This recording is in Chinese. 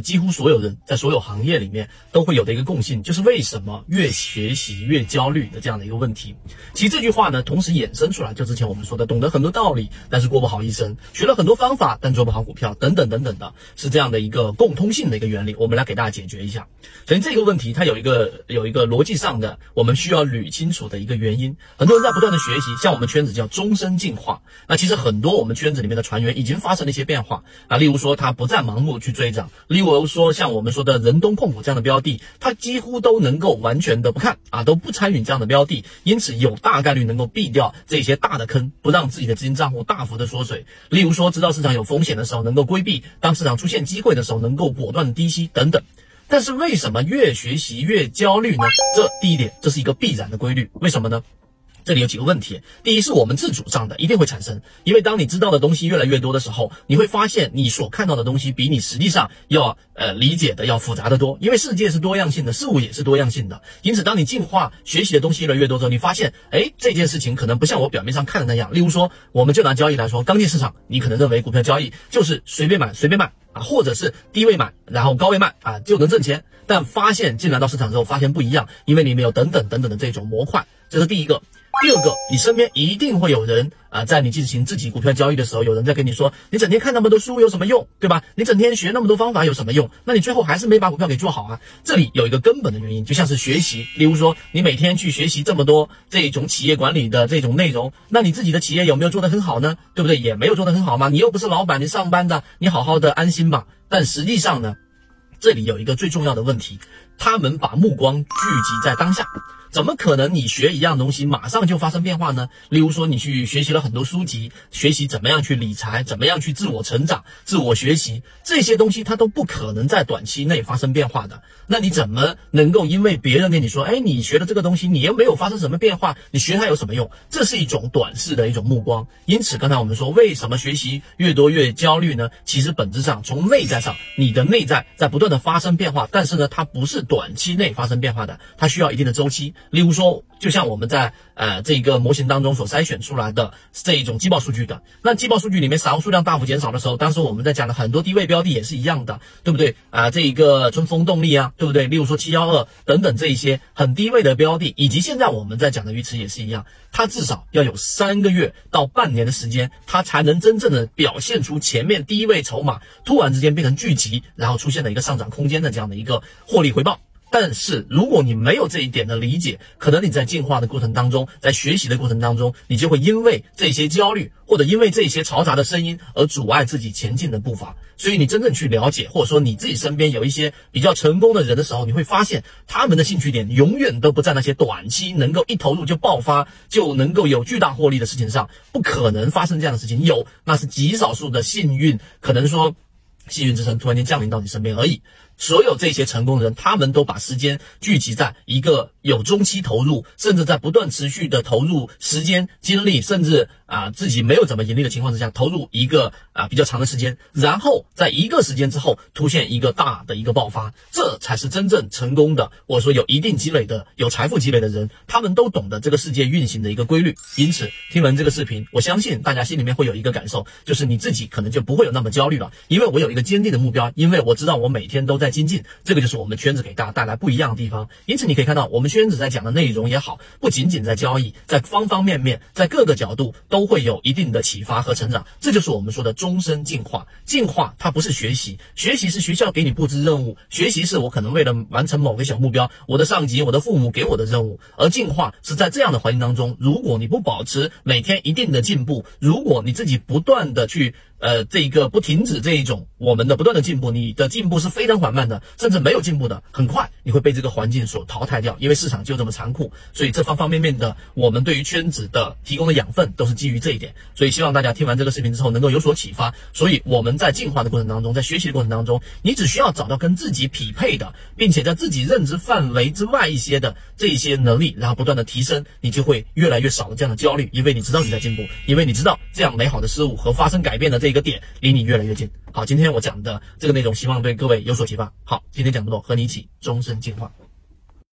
几乎所有人在所有行业里面都会有的一个共性，就是为什么越学习越焦虑的这样的一个问题。其实这句话呢，同时衍生出来，就之前我们说的，懂得很多道理，但是过不好一生；学了很多方法，但做不好股票，等等等等的，是这样的一个共通性的一个原理。我们来给大家解决一下。首先，这个问题它有一个有一个逻辑上的我们需要捋清楚的一个原因。很多人在不断的学习，像我们圈子叫终身进化。那其实很多我们圈子里面的船员已经发生了一些变化啊，例如说他不再盲目去追涨，例如。比如说像我们说的人东控股这样的标的，它几乎都能够完全的不看啊，都不参与这样的标的，因此有大概率能够避掉这些大的坑，不让自己的资金账户大幅的缩水。例如说，知道市场有风险的时候能够规避，当市场出现机会的时候能够果断低吸等等。但是为什么越学习越焦虑呢？这第一点，这是一个必然的规律。为什么呢？这里有几个问题，第一是我们自主上的一定会产生，因为当你知道的东西越来越多的时候，你会发现你所看到的东西比你实际上要呃理解的要复杂的多，因为世界是多样性的，事物也是多样性的，因此当你进化学习的东西越来越多之后，你发现，哎，这件事情可能不像我表面上看的那样。例如说，我们就拿交易来说，刚进市场，你可能认为股票交易就是随便买随便卖啊，或者是低位买然后高位卖啊就能挣钱，但发现进来到市场之后，发现不一样，因为里面有等等等等的这种模块，这是第一个。第二个，你身边一定会有人啊，在你进行自己股票交易的时候，有人在跟你说，你整天看那么多书有什么用，对吧？你整天学那么多方法有什么用？那你最后还是没把股票给做好啊。这里有一个根本的原因，就像是学习，例如说你每天去学习这么多这种企业管理的这种内容，那你自己的企业有没有做得很好呢？对不对？也没有做得很好吗？你又不是老板，你上班的，你好好的安心吧。但实际上呢，这里有一个最重要的问题，他们把目光聚集在当下。怎么可能你学一样东西马上就发生变化呢？例如说你去学习了很多书籍，学习怎么样去理财，怎么样去自我成长、自我学习这些东西，它都不可能在短期内发生变化的。那你怎么能够因为别人跟你说，哎，你学的这个东西，你又没有发生什么变化，你学它有什么用？这是一种短视的一种目光。因此，刚才我们说，为什么学习越多越焦虑呢？其实本质上从内在上，你的内在在不断的发生变化，但是呢，它不是短期内发生变化的，它需要一定的周期。例如说，就像我们在呃这个模型当中所筛选出来的这一种季报数据的，那季报数据里面散户数量大幅减少的时候，当时我们在讲的很多低位标的也是一样的，对不对啊？这一个春风动力啊，对不对？例如说七幺二等等这一些很低位的标的，以及现在我们在讲的鱼池也是一样，它至少要有三个月到半年的时间，它才能真正的表现出前面低位筹码突然之间变成聚集，然后出现了一个上涨空间的这样的一个获利回报。但是，如果你没有这一点的理解，可能你在进化的过程当中，在学习的过程当中，你就会因为这些焦虑，或者因为这些嘈杂的声音而阻碍自己前进的步伐。所以，你真正去了解，或者说你自己身边有一些比较成功的人的时候，你会发现他们的兴趣点永远都不在那些短期能够一投入就爆发，就能够有巨大获利的事情上，不可能发生这样的事情。有，那是极少数的幸运，可能说幸运之神突然间降临到你身边而已。所有这些成功的人，他们都把时间聚集在一个有中期投入，甚至在不断持续的投入时间、精力，甚至啊自己没有怎么盈利的情况之下，投入一个啊比较长的时间，然后在一个时间之后出现一个大的一个爆发，这才是真正成功的。或者说有一定积累的、有财富积累的人，他们都懂得这个世界运行的一个规律。因此，听完这个视频，我相信大家心里面会有一个感受，就是你自己可能就不会有那么焦虑了，因为我有一个坚定的目标，因为我知道我每天都在。精进，这个就是我们圈子给大家带来不一样的地方。因此，你可以看到我们圈子在讲的内容也好，不仅仅在交易，在方方面面，在各个角度都会有一定的启发和成长。这就是我们说的终身进化。进化它不是学习，学习是学校给你布置任务，学习是我可能为了完成某个小目标，我的上级、我的父母给我的任务。而进化是在这样的环境当中，如果你不保持每天一定的进步，如果你自己不断的去。呃，这一个不停止这一种我们的不断的进步，你的进步是非常缓慢的，甚至没有进步的，很快你会被这个环境所淘汰掉，因为市场就这么残酷。所以这方方面面的，我们对于圈子的提供的养分都是基于这一点。所以希望大家听完这个视频之后能够有所启发。所以我们在进化的过程当中，在学习的过程当中，你只需要找到跟自己匹配的，并且在自己认知范围之外一些的这一些能力，然后不断的提升，你就会越来越少的这样的焦虑，因为你知道你在进步，因为你知道这样美好的事物和发生改变的这。一个点离你越来越近。好，今天我讲的这个内容，希望对各位有所启发。好，今天讲这么多，和你一起终身进化。